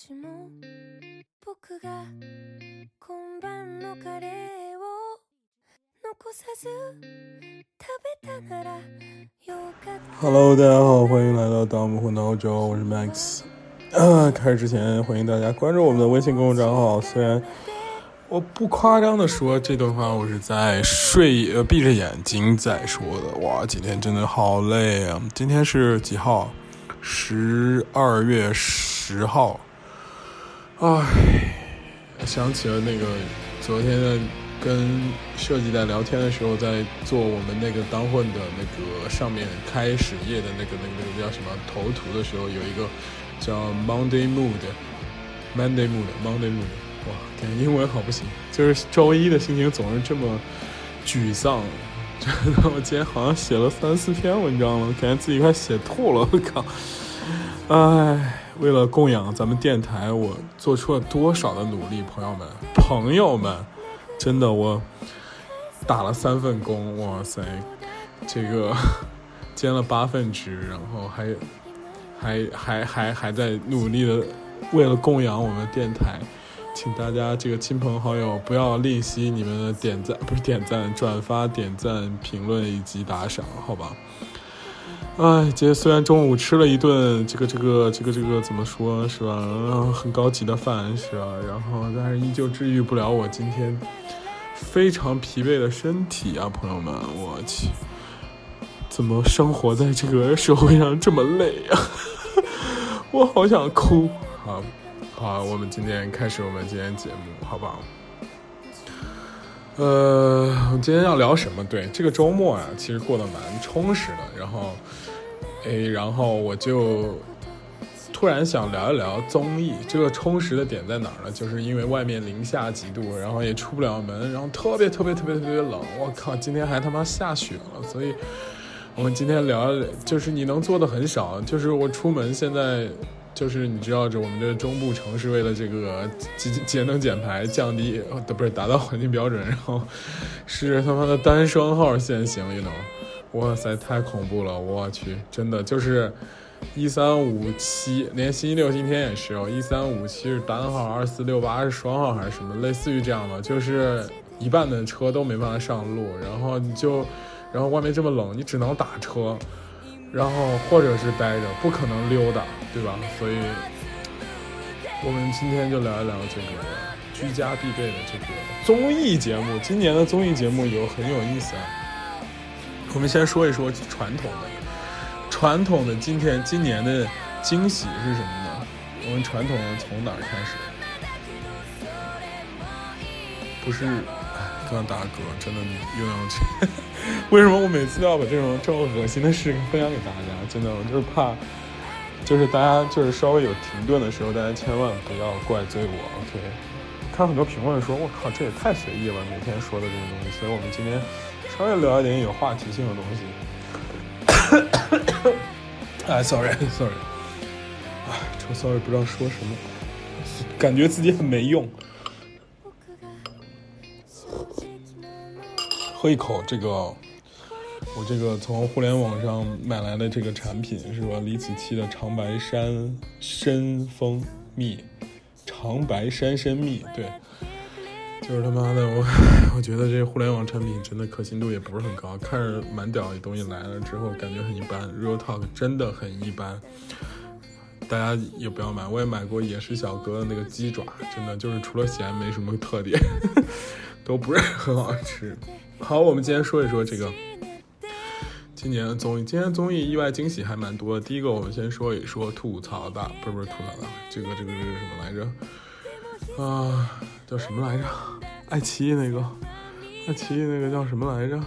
しも僕が今晩のカレーを残さず食べたならよかった Hello，大家好，欢迎来到盗墓混澳洲，我是 Max。啊，开始之前，欢迎大家关注我们的微信公众账号。虽然我不夸张的说这段话，我是在睡呃闭着眼睛在说的。哇，今天真的好累啊！今天是几号？十二月十号。 唉，想起了那个昨天的跟设计在聊天的时候，在做我们那个当混的那个上面开始页的那个那个那个叫什么头图的时候，有一个叫 Monday Mood，Monday Mood，Monday Mood，哇，感觉英文好不行，就是周一的心情总是这么沮丧。真的，我今天好像写了三四篇文章了，感觉自己快写吐了，我靠！唉，为了供养咱们电台，我做出了多少的努力，朋友们，朋友们，真的我打了三份工，哇塞，这个 兼了八份职，然后还还还还还在努力的为了供养我们电台，请大家这个亲朋好友不要吝惜你们的点赞，不是点赞、转发、点赞、评论以及打赏，好吧？哎，今天虽然中午吃了一顿这个这个这个这个怎么说是吧，嗯很高级的饭是吧，然后但是依旧治愈不了我今天非常疲惫的身体啊，朋友们，我去，怎么生活在这个社会上这么累啊？我好想哭。好，好，我们今天开始我们今天节目，好不好？呃，我今天要聊什么？对，这个周末啊，其实过得蛮充实的。然后，哎，然后我就突然想聊一聊综艺。这个充实的点在哪儿呢？就是因为外面零下几度，然后也出不了门，然后特别特别特别特别冷。我靠，今天还他妈下雪了。所以，我们今天聊，就是你能做的很少。就是我出门现在。就是你知道，这我们这中部城市为了这个节节能减排、降低，呃，不是达到环境标准，然后是他妈的单双号限行，you know，哇塞，太恐怖了，我去，真的就是一三五七，连星期六、今天也是哦，一三五七是单号，二四六八是双号还是什么，类似于这样的，就是一半的车都没办法上路，然后你就，然后外面这么冷，你只能打车。然后或者是待着，不可能溜达，对吧？所以，我们今天就聊一聊这个居家必备的这个综艺节目。今年的综艺节目有很有意思啊。我们先说一说传统的，传统的今天今年的惊喜是什么呢？我们传统的从哪儿开始？不是，哎，刚打嗝，真的你又要去。为什么我每次都要把这种这么恶心的事分享给大家？真的，我就是怕，就是大家就是稍微有停顿的时候，大家千万不要怪罪我。OK，看很多评论说，我靠，这也太随意了，每天说的这个东西。所以我们今天稍微聊一点有话题性的东西。哎，sorry，sorry，啊，说 sorry 不知道说什么，感觉自己很没用。喝一口这个，我这个从互联网上买来的这个产品是吧？李子柒的长白山参蜂蜜，长白山参蜜，对，就是他妈的 我，我觉得这互联网产品真的可信度也不是很高，看着蛮屌的东西来了之后感觉很一般，Real Talk 真的很一般，大家也不要买，我也买过野食小哥的那个鸡爪，真的就是除了咸没什么特点，都不是很好吃。好，我们今天说一说这个今年的综艺。今年综艺意外惊喜还蛮多的。第一个，我们先说一说吐槽大，不是不是吐槽大，这个这个这个什么来着？啊，叫什么来着？爱奇艺那个，爱奇艺那个叫什么来着？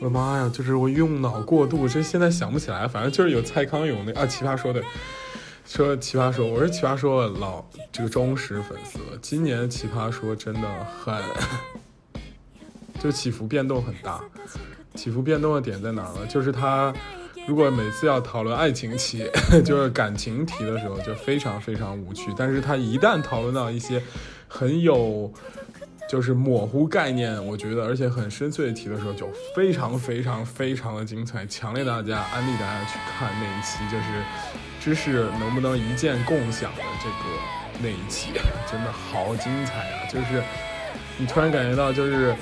我的妈呀，就是我用脑过度，这现在想不起来。反正就是有蔡康永那啊，奇葩说的，说奇葩说，我是奇葩说老这个忠实粉丝。今年奇葩说真的很。就起伏变动很大，起伏变动的点在哪儿呢？就是他如果每次要讨论爱情题，就是感情题的时候，就非常非常无趣。但是他一旦讨论到一些很有就是模糊概念，我觉得而且很深邃的题的时候，就非常非常非常的精彩，强烈大家安利大家去看那一期，就是知识能不能一键共享的这个那一期，真的好精彩啊！就是你突然感觉到，就是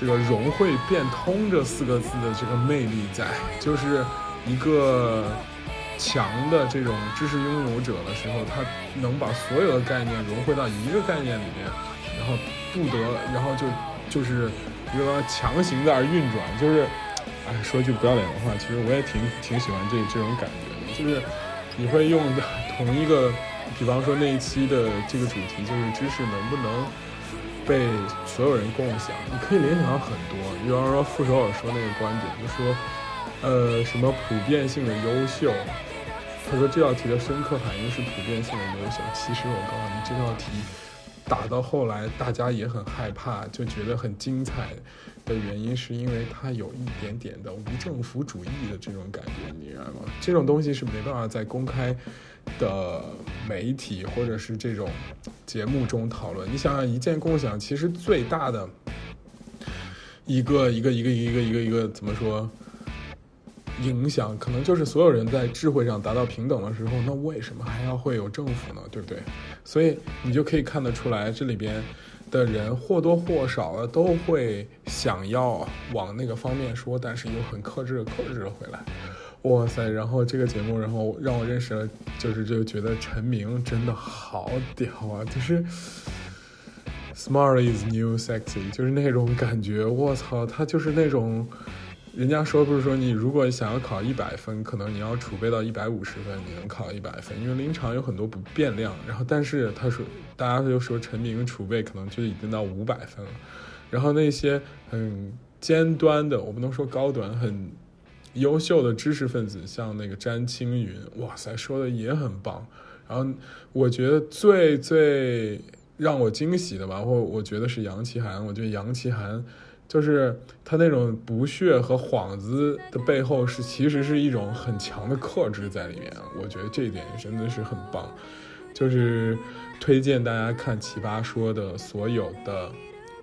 这个融会变通这四个字的这个魅力在，就是一个。强的这种知识拥有者的时候，他能把所有的概念融汇到一个概念里面，然后不得，然后就就是一个强行在运转，就是，哎，说句不要脸的话，其实我也挺挺喜欢这这种感觉的，就是你会用同一个，比方说那一期的这个主题就是知识能不能被所有人共享，你可以联想到很多，比方说傅首尔说那个观点，就说，呃，什么普遍性的优秀。他说这道题的深刻含义是普遍性的优秀。其实我告诉你，这道题打到后来，大家也很害怕，就觉得很精彩的原因，是因为它有一点点的无政府主义的这种感觉，你知道吗？这种东西是没办法在公开的媒体或者是这种节目中讨论。你想想，一键共享其实最大的一个一个一个一个一个一个怎么说？影响可能就是所有人在智慧上达到平等的时候，那为什么还要会有政府呢？对不对？所以你就可以看得出来，这里边的人或多或少的都会想要往那个方面说，但是又很克制，克制回来。哇塞！然后这个节目，然后让我认识了，就是就觉得陈明真的好屌啊！就是 smart is new sexy，就是那种感觉。我操，他就是那种。人家说不是说你如果想要考一百分，可能你要储备到一百五十分，你能考一百分，因为临场有很多不变量。然后，但是他说，大家就说陈明储备可能就已经到五百分了。然后那些很尖端的，我不能说高端，很优秀的知识分子，像那个詹青云，哇塞，说的也很棒。然后我觉得最最让我惊喜的吧，或我觉得是杨奇涵，我觉得杨奇涵。就是他那种不屑和幌子的背后，是其实是一种很强的克制在里面。我觉得这一点真的是很棒。就是推荐大家看《奇葩说》的所有的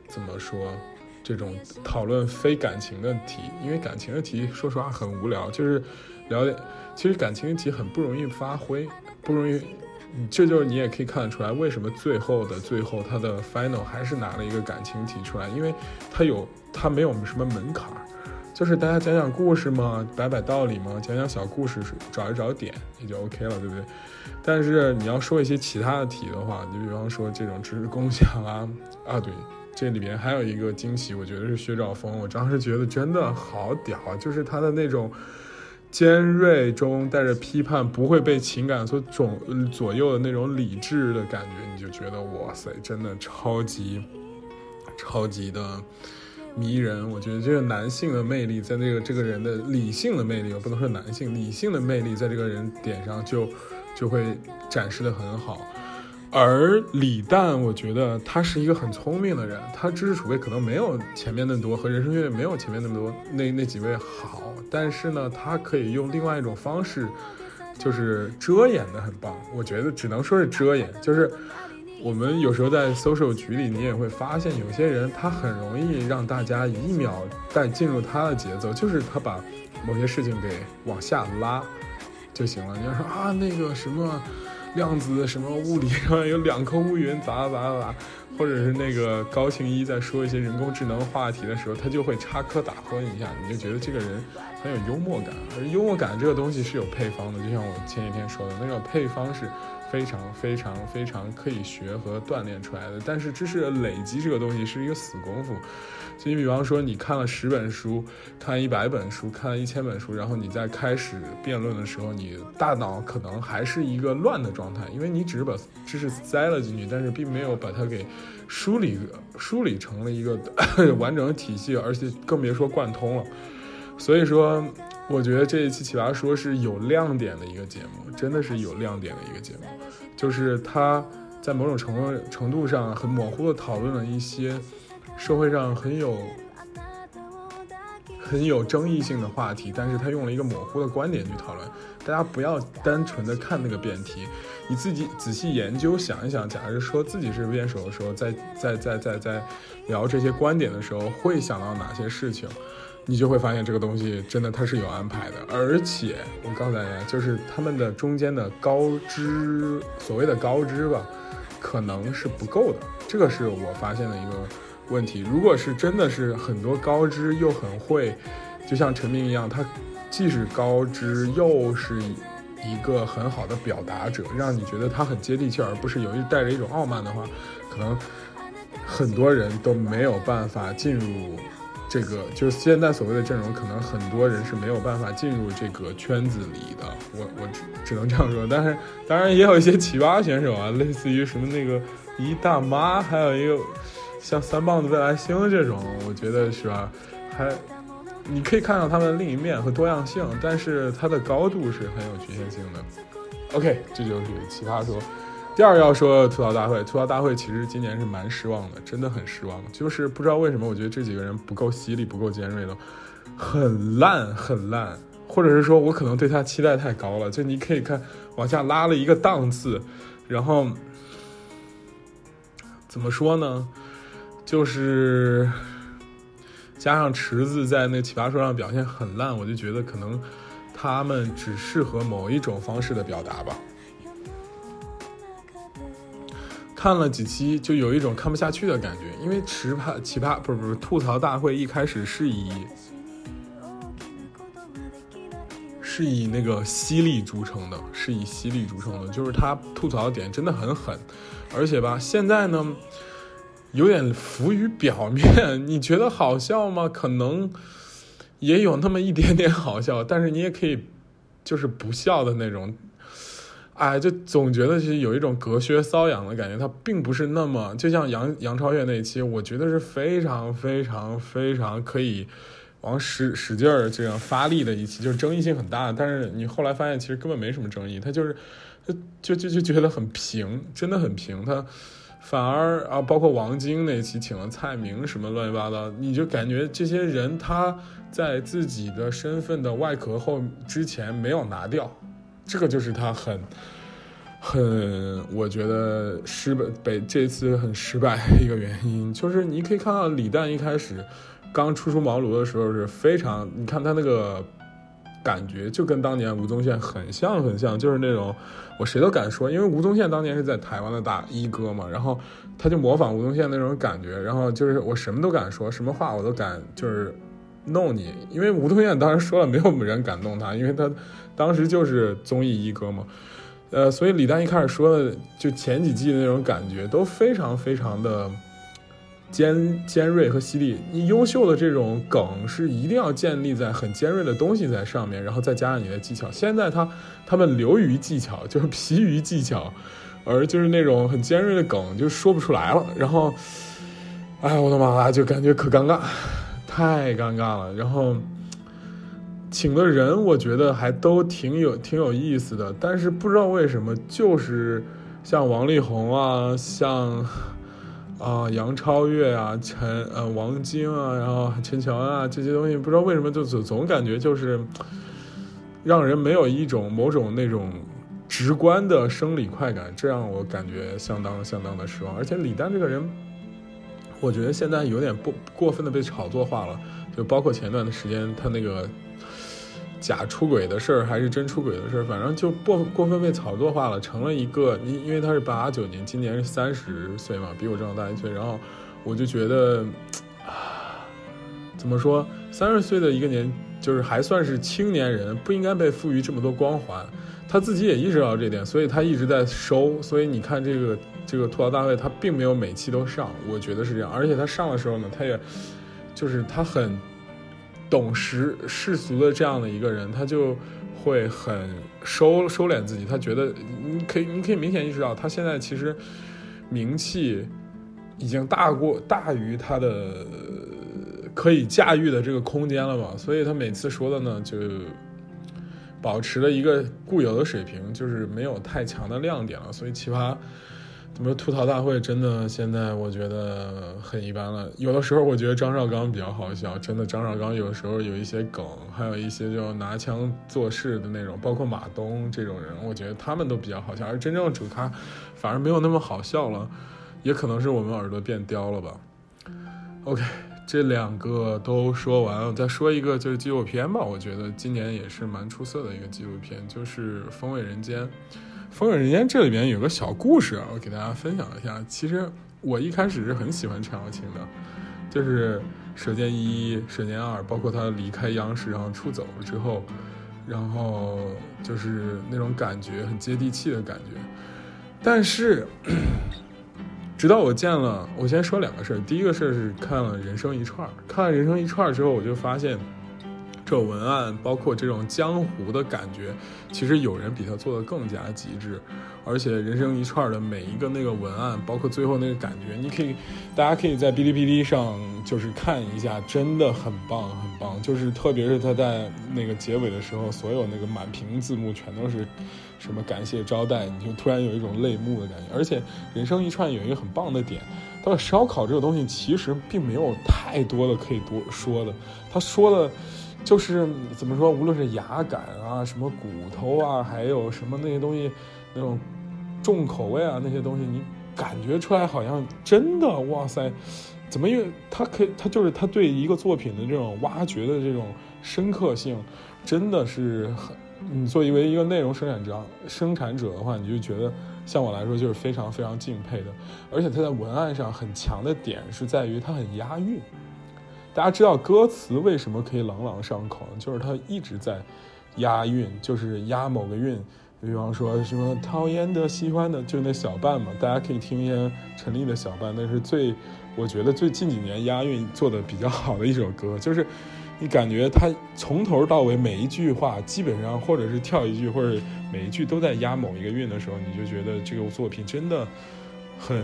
怎么说这种讨论非感情的题，因为感情的题说实话很无聊。就是了解，其实感情的题很不容易发挥，不容易。这就是你也可以看得出来，为什么最后的最后，他的 final 还是拿了一个感情题出来，因为他有他没有什么门槛儿，就是大家讲讲故事嘛，摆摆道理嘛，讲讲小故事，找一找点也就 OK 了，对不对？但是你要说一些其他的题的话，你比方说这种知识共享啊啊，对，这里边还有一个惊喜，我觉得是薛兆丰，我当时觉得真的好屌，就是他的那种。尖锐中带着批判，不会被情感所左左右的那种理智的感觉，你就觉得哇塞，真的超级超级的迷人。我觉得这个男性的魅力，在那个这个人的理性的魅力，我不能说男性理性的魅力，在这个人点上就就会展示的很好。而李诞，我觉得他是一个很聪明的人，他知识储备可能没有前面那么多，和人生阅历没有前面那么多那那几位好。但是呢，他可以用另外一种方式，就是遮掩的很棒。我觉得只能说是遮掩。就是我们有时候在 social 局里，你也会发现有些人他很容易让大家一秒带进入他的节奏，就是他把某些事情给往下拉就行了。你要说啊，那个什么量子什么物理上有两颗乌云，咋咋咋。或者是那个高庆一在说一些人工智能话题的时候，他就会插科打诨一下，你就觉得这个人很有幽默感。而幽默感这个东西是有配方的，就像我前几天说的，那个配方是非常非常非常可以学和锻炼出来的。但是知识的累积这个东西是一个死功夫。就你比方说，你看了十本书，看一百本书，看了一千本书，然后你在开始辩论的时候，你大脑可能还是一个乱的状态，因为你只是把知识塞了进去，但是并没有把它给梳理梳理成了一个 完整的体系，而且更别说贯通了。所以说，我觉得这一期奇葩说是有亮点的一个节目，真的是有亮点的一个节目，就是它在某种程度程度上很模糊的讨论了一些。社会上很有很有争议性的话题，但是他用了一个模糊的观点去讨论。大家不要单纯的看那个辩题，你自己仔细研究想一想。假如说自己是辩手的时候，在在在在在聊这些观点的时候，会想到哪些事情，你就会发现这个东西真的它是有安排的。而且我告诉大家，就是他们的中间的高知，所谓的高知吧，可能是不够的。这个是我发现的一个问题。如果是真的是很多高知又很会，就像陈明一样，他。既是高知，又是一个很好的表达者，让你觉得他很接地气，而不是有一带着一种傲慢的话，可能很多人都没有办法进入这个，就是现在所谓的阵容，可能很多人是没有办法进入这个圈子里的。我我只只能这样说，但是当然也有一些奇葩选手啊，类似于什么那个一大妈，还有一个像三棒子未来星这种，我觉得是吧，还。你可以看到他们的另一面和多样性，但是它的高度是很有局限性的。OK，这就是奇葩说。第二要说吐槽大会，吐槽大会其实今年是蛮失望的，真的很失望。就是不知道为什么，我觉得这几个人不够犀利，不够尖锐的，很烂很烂，或者是说我可能对他期待太高了。就你可以看往下拉了一个档次，然后怎么说呢？就是。加上池子在那奇葩说上表现很烂，我就觉得可能他们只适合某一种方式的表达吧。看了几期就有一种看不下去的感觉，因为奇葩奇葩不是不是吐槽大会一开始是以是以那个犀利著称的，是以犀利著称的，就是他吐槽的点真的很狠，而且吧现在呢。有点浮于表面，你觉得好笑吗？可能也有那么一点点好笑，但是你也可以就是不笑的那种。哎，就总觉得是有一种隔靴搔痒的感觉，它并不是那么就像杨杨超越那一期，我觉得是非常非常非常可以往使使劲儿这样发力的一期，就是争议性很大。但是你后来发现其实根本没什么争议，他就是就就就觉得很平，真的很平，他。反而啊，包括王晶那期请了蔡明什么乱七八糟，你就感觉这些人他在自己的身份的外壳后之前没有拿掉，这个就是他很很我觉得失败北这次很失败的一个原因，就是你可以看到李诞一开始刚初出茅庐的时候是非常，你看他那个。感觉就跟当年吴宗宪很像，很像，就是那种我谁都敢说，因为吴宗宪当年是在台湾的大一哥嘛，然后他就模仿吴宗宪那种感觉，然后就是我什么都敢说，什么话我都敢就是弄你，因为吴宗宪当时说了，没有人敢弄他，因为他当时就是综艺一哥嘛，呃，所以李诞一开始说的就前几季的那种感觉都非常非常的。尖尖锐和犀利，你优秀的这种梗是一定要建立在很尖锐的东西在上面，然后再加上你的技巧。现在他他们流于技巧，就是 疲于技巧，而就是那种很尖锐的梗就说不出来了。然后，哎，我的妈呀，就感觉可尴尬，太尴尬了。然后，请的人我觉得还都挺有挺有意思的，但是不知道为什么，就是像王力宏啊，像。啊，杨超越啊，陈呃王晶啊，然后陈乔恩啊，这些东西不知道为什么就总总感觉就是让人没有一种某种那种直观的生理快感，这让我感觉相当相当的失望。而且李丹这个人，我觉得现在有点不过分的被炒作化了，就包括前段的时间他那个。假出轨的事儿还是真出轨的事儿，反正就过过分被炒作化了，成了一个你因为他是八九年，今年是三十岁嘛，比我正大一岁，然后我就觉得啊，怎么说三十岁的一个年就是还算是青年人，不应该被赋予这么多光环，他自己也意识到这点，所以他一直在收，所以你看这个这个吐槽大会，他并没有每期都上，我觉得是这样，而且他上的时候呢，他也就是他很。懂世世俗的这样的一个人，他就会很收收敛自己。他觉得你可以，你可以明显意识到，他现在其实名气已经大过大于他的可以驾驭的这个空间了嘛。所以他每次说的呢，就保持了一个固有的水平，就是没有太强的亮点了。所以奇葩怎么吐槽大会真的现在我觉得很一般了。有的时候我觉得张绍刚比较好笑，真的张绍刚有时候有一些梗，还有一些就拿枪做事的那种，包括马东这种人，我觉得他们都比较好笑。而真正的主咖反而没有那么好笑了，也可能是我们耳朵变刁了吧。OK，这两个都说完了，再说一个就是纪录片吧。我觉得今年也是蛮出色的一个纪录片，就是《风味人间》。《风味人间》这里面有个小故事，我给大家分享一下。其实我一开始是很喜欢陈小青的，就是《舌尖一》《舌尖二》，包括他离开央视然后出走了之后，然后就是那种感觉很接地气的感觉。但是，直到我见了，我先说两个事儿。第一个事儿是看了《人生一串》，看了《人生一串》之后，我就发现。这文案，包括这种江湖的感觉，其实有人比他做的更加极致。而且人生一串的每一个那个文案，包括最后那个感觉，你可以，大家可以在哔哩哔哩上就是看一下，真的很棒很棒。就是特别是他在那个结尾的时候，所有那个满屏字幕全都是什么感谢招待，你就突然有一种泪目的感觉。而且人生一串有一个很棒的点，他说烧烤这个东西其实并没有太多的可以多说的，他说的。就是怎么说，无论是牙感啊，什么骨头啊，还有什么那些东西，那种重口味啊，那些东西，你感觉出来好像真的，哇塞，怎么因为他可以，他就是他对一个作品的这种挖掘的这种深刻性，真的是很，你作为一个内容生产者，生产者的话，你就觉得像我来说就是非常非常敬佩的，而且他在文案上很强的点是在于他很押韵。大家知道歌词为什么可以朗朗上口？就是它一直在押韵，就是押某个韵。比方说什么讨厌的、喜欢的，就那小半嘛。大家可以听一下陈粒的小半，那是最我觉得最近几年押韵做的比较好的一首歌。就是你感觉它从头到尾每一句话基本上，或者是跳一句，或者每一句都在押某一个韵的时候，你就觉得这个作品真的很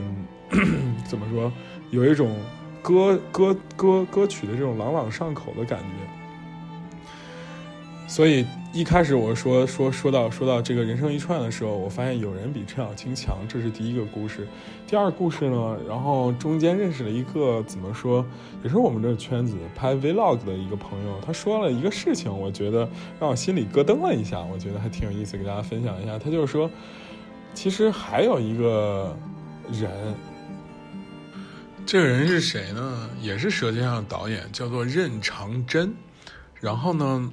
怎么说，有一种。歌歌歌歌曲的这种朗朗上口的感觉，所以一开始我说说说到说到这个人生一串的时候，我发现有人比陈小青强，这是第一个故事。第二故事呢，然后中间认识了一个怎么说，也是我们这个圈子拍 vlog 的一个朋友，他说了一个事情，我觉得让我心里咯噔了一下，我觉得还挺有意思，给大家分享一下。他就是说，其实还有一个人。这个人是谁呢？也是《舌尖上的导演，叫做任长真。然后呢，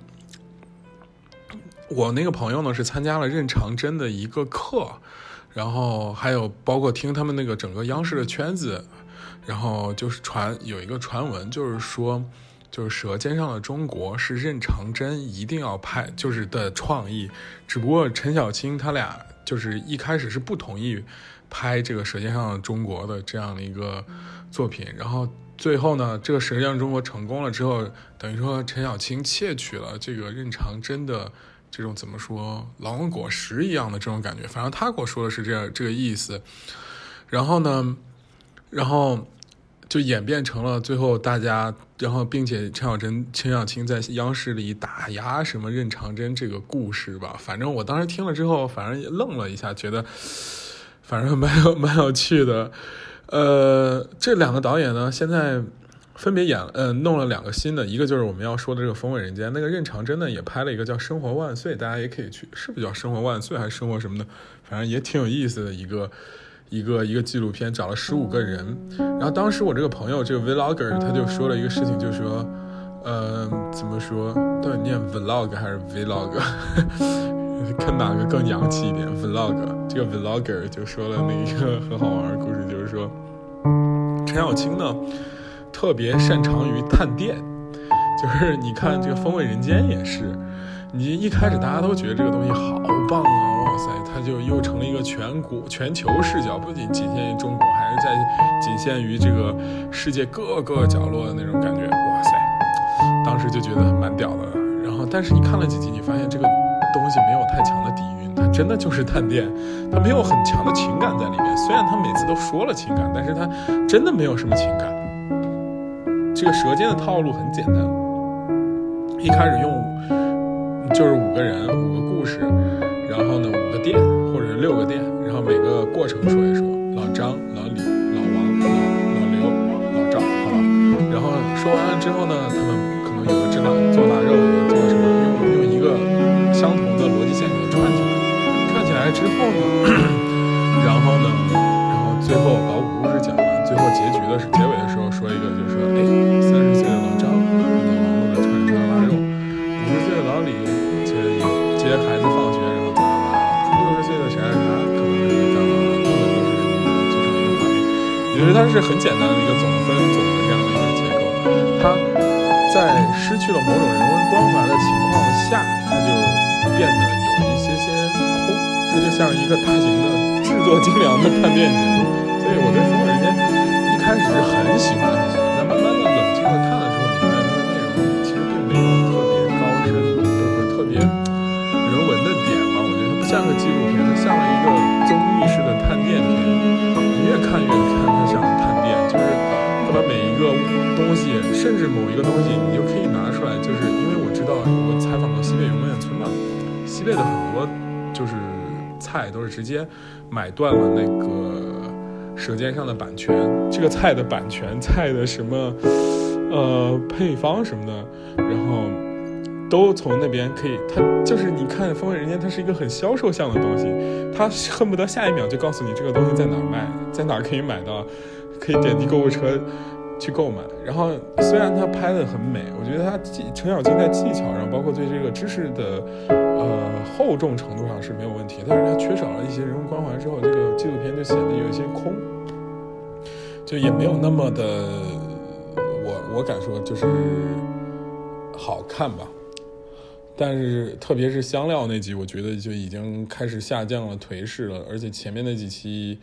我那个朋友呢是参加了任长真的一个课，然后还有包括听他们那个整个央视的圈子，然后就是传有一个传闻，就是说，就是《舌尖上的中国》是任长真一定要拍，就是的创意。只不过陈小青他俩就是一开始是不同意。拍这个《舌尖上的中国》的这样的一个作品，然后最后呢，这个《舌尖上中国》成功了之后，等于说陈小青窃取了这个任长真的这种怎么说劳恩果实一样的这种感觉，反正他给我说的是这样这个意思。然后呢，然后就演变成了最后大家，然后并且陈小真、陈小青在央视里打压什么任长真这个故事吧。反正我当时听了之后，反正也愣了一下，觉得。反正蛮有 蛮有趣的，呃，这两个导演呢，现在分别演呃弄了两个新的，一个就是我们要说的这个《风味人间》，那个任长真呢也拍了一个叫《生活万岁》，大家也可以去，是不是叫《生活万岁》还是生活什么的？反正也挺有意思的一个一个一个纪录片，找了十五个人。然后当时我这个朋友这个 vlogger 他就说了一个事情，就说，呃，怎么说？到底念 vlog 还是 vlog？看哪个更洋气一点？vlog 这个 vlogger 就说了那一个 很好玩的故事，就是说陈小青呢特别擅长于探店，就是你看这个《风味人间》也是，你一开始大家都觉得这个东西好棒啊，哇塞，它就又成了一个全国全球视角，不仅仅限于中国，还是在仅限于这个世界各个角落的那种感觉，哇塞，当时就觉得蛮屌的。然后，但是你看了几集，你发现真的就是探店，他没有很强的情感在里面。虽然他每次都说了情感，但是他真的没有什么情感。这个舌尖的套路很简单，一开始用就是五个人，五个故事，然后呢五个店或者六个店，然后每个过程说一说。老张、老李、老王、老老刘、老赵，好吧。然后说完了之后呢，他们之后呢，然后呢，然后最后把五故事讲完，最后结局的是结尾的时候说一个，就是说，哎，三十岁的老张给忙碌的串成了腊肉，五十岁的老李接接孩子放学，然后咋咋咋，六十岁的啥啥啥，可能是干嘛，等等都是组成一个画面。我觉得它是很简单的一个总分总的这样的一个结构，它在失去了某种人文关怀的情况下，它就变得，就像一个大型的制作精良的探店节目。所以我对《风味人家》一开始是很喜欢很喜欢，但慢慢的冷静的看的时候，你发现它的内容其实并没有特别高深，或者说特别人文的点吧。我觉得它不像个纪录片，它像了一个综艺式的探店片。你越看越看它像探店，就是它把每一个东西，甚至某一个东西，你就可以拿出来，就是因为我知道我采访过西贝永远村嘛，西贝的很多就是菜都是直接买断了那个舌尖上的版权，这个菜的版权、菜的什么呃配方什么的，然后都从那边可以，它就是你看《风味人间》，它是一个很销售向的东西，它恨不得下一秒就告诉你这个东西在哪儿卖，在哪儿可以买到，可以点击购物车去购买。然后虽然它拍的很美，我觉得它技程小金在技巧上，包括对这个知识的呃厚重程度上是没有问题，但是它缺少了一些人文关怀之后，这个纪录片就显得有一些空，就也没有那么的，我我敢说就是好看吧。但是特别是香料那集，我觉得就已经开始下降了，颓势了。而且前面那几期，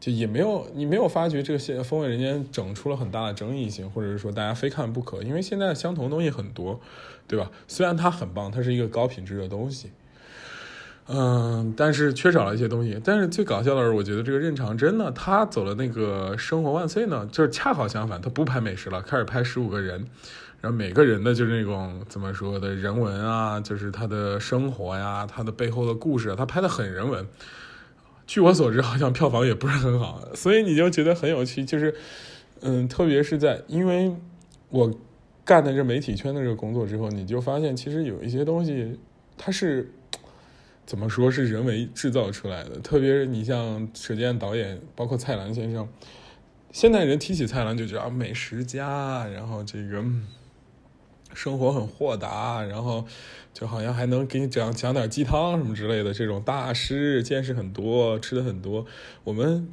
就也没有你没有发觉这个《现风味人间》整出了很大的争议性，或者是说大家非看不可。因为现在相同的东西很多，对吧？虽然它很棒，它是一个高品质的东西，嗯，但是缺少了一些东西。但是最搞笑的是，我觉得这个任长真呢，他走了那个《生活万岁》呢，就是恰好相反，他不拍美食了，开始拍十五个人。然后每个人的就是那种怎么说的人文啊，就是他的生活呀，他的背后的故事，他拍的很人文。据我所知，好像票房也不是很好，所以你就觉得很有趣。就是，嗯，特别是在因为我干的这媒体圈的这个工作之后，你就发现其实有一些东西它是怎么说是人为制造出来的。特别是你像舌尖导演，包括蔡澜先生，现代人提起蔡澜就觉得、啊美食家，然后这个。生活很豁达，然后就好像还能给你讲讲点鸡汤什么之类的。这种大师见识很多，吃的很多。我们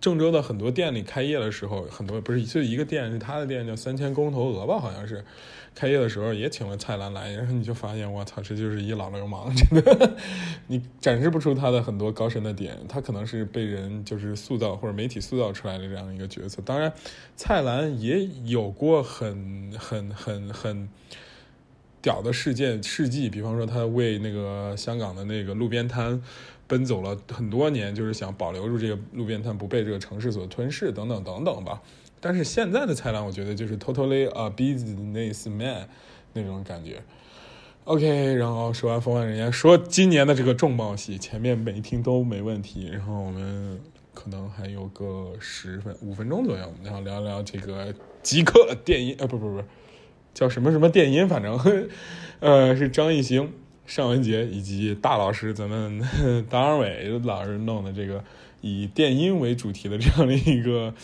郑州的很多店里开业的时候，很多不是就一个店是他的店，叫三千公头鹅吧，好像是。开业的时候也请了蔡澜来，然后你就发现，我操，这就是一老流氓，真的，你展示不出他的很多高深的点。他可能是被人就是塑造或者媒体塑造出来的这样一个角色。当然，蔡澜也有过很很很很屌的事件事迹，比方说他为那个香港的那个路边摊奔走了很多年，就是想保留住这个路边摊不被这个城市所吞噬，等等等等吧。但是现在的菜篮，我觉得就是 totally a business man 那种感觉。OK，然后说完风范人家说今年的这个重磅戏，前面每听都没问题。然后我们可能还有个十分五分钟左右，然后聊聊这个极客电音，呃，不不不，叫什么什么电音，反正 呃是张艺兴、尚雯婕以及大老师咱们 当二伟老师弄的这个以电音为主题的这样的一个。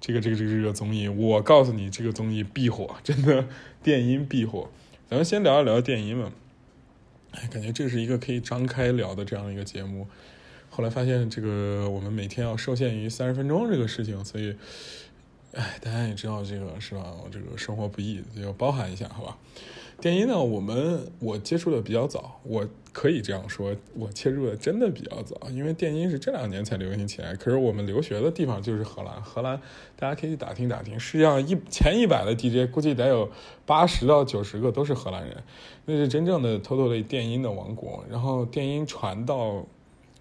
这个这个这个这个综艺，我告诉你，这个综艺必火，真的电音必火。咱们先聊一聊电音嘛。哎，感觉这是一个可以张开聊的这样一个节目。后来发现，这个我们每天要受限于三十分钟这个事情，所以，哎，大家也知道这个是吧？我这个生活不易，就包涵一下，好吧？电音呢，我们我接触的比较早，我可以这样说，我切入的真的比较早，因为电音是这两年才流行起来。可是我们留学的地方就是荷兰，荷兰大家可以去打听打听，世界上一前一百的 DJ 估计得有八十到九十个都是荷兰人，那是真正的 totally 电音的王国。然后电音传到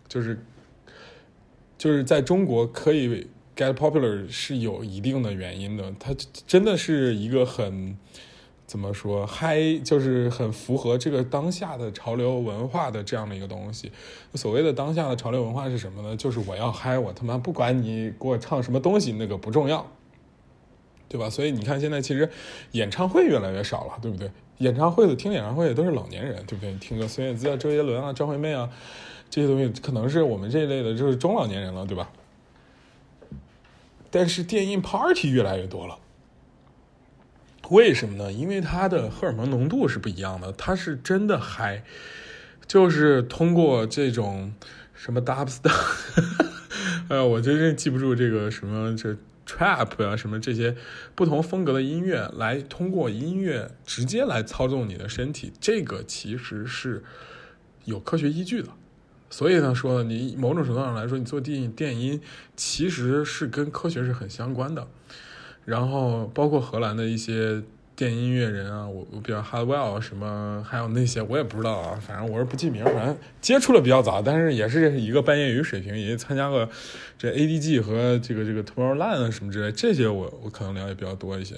就是就是在中国可以 get popular 是有一定的原因的，它真的是一个很。怎么说嗨，就是很符合这个当下的潮流文化的这样的一个东西。所谓的当下的潮流文化是什么呢？就是我要嗨，我他妈不管你给我唱什么东西，那个不重要，对吧？所以你看现在其实演唱会越来越少了，对不对？演唱会的听演唱会的都是老年人，对不对？听个孙燕姿啊、周杰伦啊、张惠妹啊这些东西，可能是我们这一类的，就是中老年人了，对吧？但是电音 party 越来越多了。为什么呢？因为它的荷尔蒙浓度是不一样的，它是真的嗨，就是通过这种什么 dubstep，哎，我真是记不住这个什么这 trap 啊，什么这些不同风格的音乐，来通过音乐直接来操纵你的身体，这个其实是有科学依据的。所以呢，说你某种程度上来说，你做电电音其实是跟科学是很相关的。然后包括荷兰的一些电音乐人啊，我我比较 Hardwell 什么，还有那些我也不知道啊，反正我是不记名，反正接触的比较早，但是也是一个半业余水平，也参加过这 ADG 和这个这个 Tomorrowland 什么之类，这些我我可能了解比较多一些。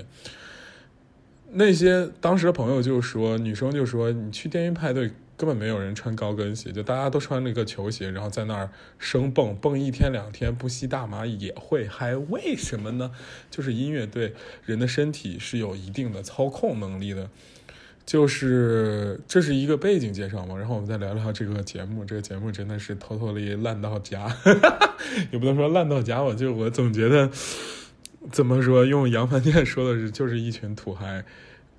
那些当时的朋友就说，女生就说，你去电音派对。根本没有人穿高跟鞋，就大家都穿那个球鞋，然后在那儿生蹦蹦一天两天不吸大麻也会嗨，为什么呢？就是音乐对人的身体是有一定的操控能力的，就是这是一个背景介绍嘛。然后我们再聊聊这个节目，这个节目真的是偷偷的烂到家，也不能说烂到家吧，就我总觉得怎么说，用杨凡店说的是，就是一群土嗨。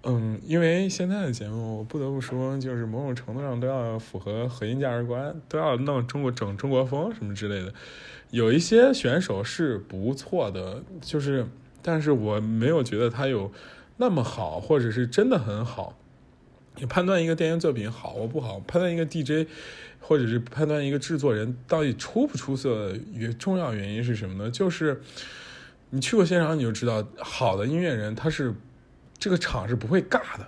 嗯，因为现在的节目，我不得不说，就是某种程度上都要符合核心价值观，都要弄中国整中国风什么之类的。有一些选手是不错的，就是，但是我没有觉得他有那么好，或者是真的很好。你判断一个电影作品好或不好，判断一个 DJ，或者是判断一个制作人到底出不出色，也重要原因是什么呢？就是你去过现场，你就知道，好的音乐人他是。这个场是不会尬的，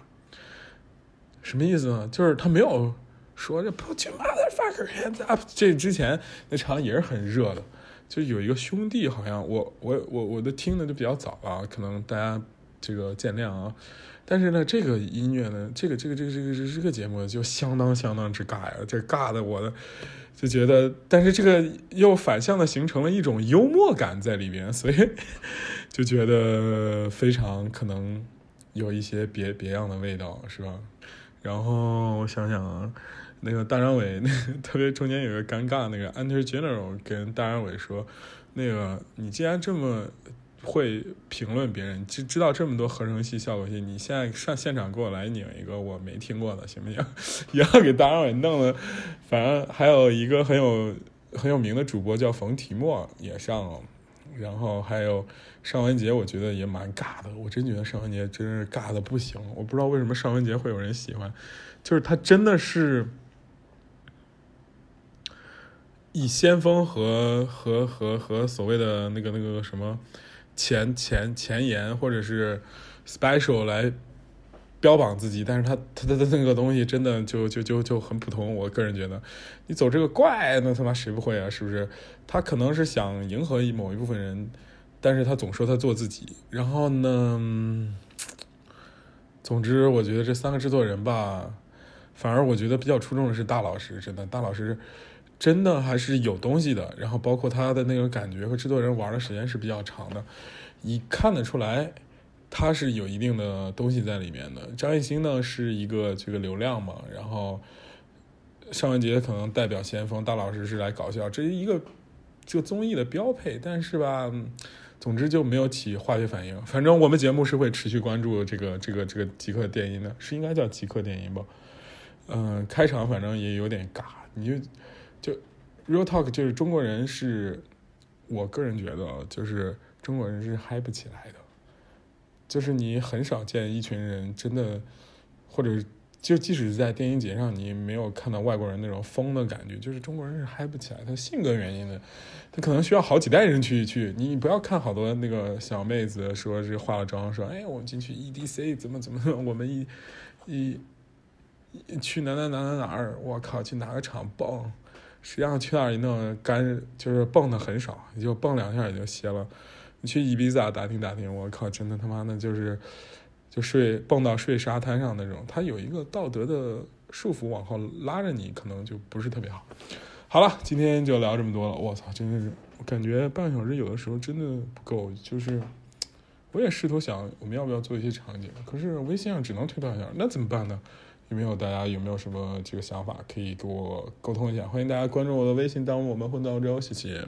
什么意思呢？就是他没有说这 put your motherfucker hands up。这之前那场也是很热的，就有一个兄弟，好像我我我我的听的就比较早啊，可能大家这个见谅啊。但是呢，这个音乐呢，这个这个这个这个这个节目就相当相当之尬呀，这尬的我的就觉得，但是这个又反向的形成了一种幽默感在里边，所以 就觉得非常可能。有一些别别样的味道，是吧？然后我想想啊，那个大张伟，那特别中间有个尴尬，那个 Enter General 跟大张伟说：“那个你既然这么会评论别人，知知道这么多合成器、效果器，你现在上现场给我来拧一个我没听过的，行不行？” 也要给大张伟弄了。反正还有一个很有很有名的主播叫冯提莫也上了。然后还有尚雯婕，我觉得也蛮尬的。我真觉得尚雯婕真是尬的不行。我不知道为什么尚雯婕会有人喜欢，就是她真的是以先锋和和和和所谓的那个那个什么前前前沿或者是 special 来。标榜自己，但是他他的那个东西真的就就就就很普通。我个人觉得，你走这个怪，那他妈谁不会啊？是不是？他可能是想迎合某一部分人，但是他总说他做自己。然后呢，总之，我觉得这三个制作人吧，反而我觉得比较出众的是大老师，真的，大老师真的还是有东西的。然后包括他的那种感觉和制作人玩的时间是比较长的，你看得出来。他是有一定的东西在里面的。张艺兴呢是一个这个流量嘛，然后尚雯婕可能代表先锋，大老师是来搞笑，这是一个这个综艺的标配。但是吧，总之就没有起化学反应。反正我们节目是会持续关注这个这个这个极客电音的，是应该叫极客电音吧？嗯，开场反正也有点尬，你就就 real talk 就是中国人是，我个人觉得就是中国人是嗨不起来的。就是你很少见一群人真的，或者就即使是在电影节上，你没有看到外国人那种疯的感觉。就是中国人是嗨不起来，他性格原因的，他可能需要好几代人去去。你不要看好多那个小妹子说是化了妆说，哎，我们进去 EDC 怎么怎么，我们一一去哪哪哪哪哪儿，我靠，去哪个场蹦，实际上去那儿一弄干，就是蹦的很少，也就蹦两下也就歇了。你去伊比萨打听打听，我靠，真的他妈的就是就睡蹦到睡沙滩上那种，他有一个道德的束缚往后拉着你，可能就不是特别好。好了，今天就聊这么多了。我操，真的是，我感觉半小时有的时候真的不够。就是我也试图想，我们要不要做一些场景？可是微信上只能推到一下，那怎么办呢？有没有大家有没有什么这个想法可以给我沟通一下？欢迎大家关注我的微信，当我们混到之后，谢谢。